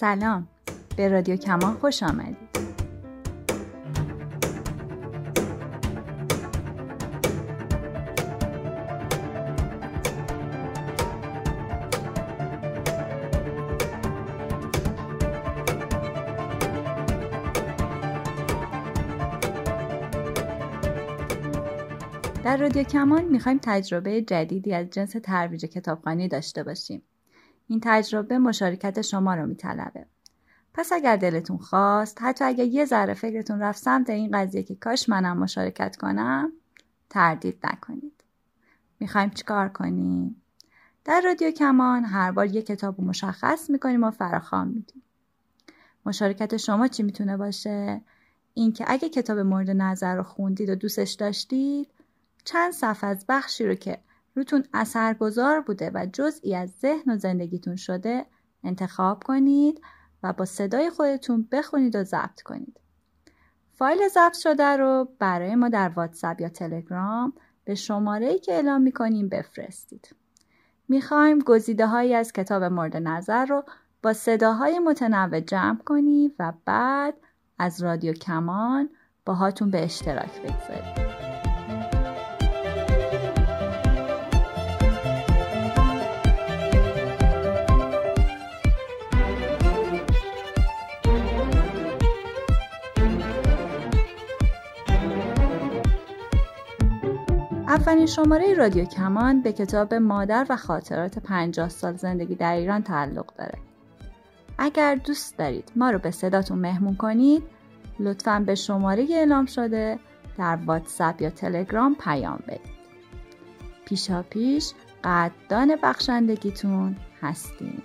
سلام به رادیو کمان خوش آمدید در رادیو کمان می‌خوایم تجربه جدیدی از جنس ترویج کتابخانی داشته باشیم. این تجربه مشارکت شما رو میطلبه. پس اگر دلتون خواست حتی اگر یه ذره فکرتون رفت سمت این قضیه که کاش منم مشارکت کنم تردید نکنید. می‌خوایم چیکار کنیم؟ در رادیو کمان هر بار یک کتاب رو مشخص می‌کنیم و فراخوان میدیم. مشارکت شما چی می‌تونه باشه؟ اینکه اگه کتاب مورد نظر رو خوندید و دوستش داشتید چند صفحه از بخشی رو که روتون اثرگذار بوده و جزئی از ذهن و زندگیتون شده انتخاب کنید و با صدای خودتون بخونید و ضبط کنید. فایل ضبط شده رو برای ما در واتساپ یا تلگرام به شماره ای که اعلام می‌کنیم بفرستید. می‌خوایم گزیده هایی از کتاب مورد نظر رو با صداهای متنوع جمع کنیم و بعد از رادیو کمان باهاتون به اشتراک بگذاریم. اولین شماره رادیو کمان به کتاب مادر و خاطرات 50 سال زندگی در ایران تعلق داره. اگر دوست دارید ما رو به صداتون مهمون کنید لطفا به شماره اعلام شده در واتساپ یا تلگرام پیام بدید. پیشا پیش قدردان بخشندگیتون هستیم.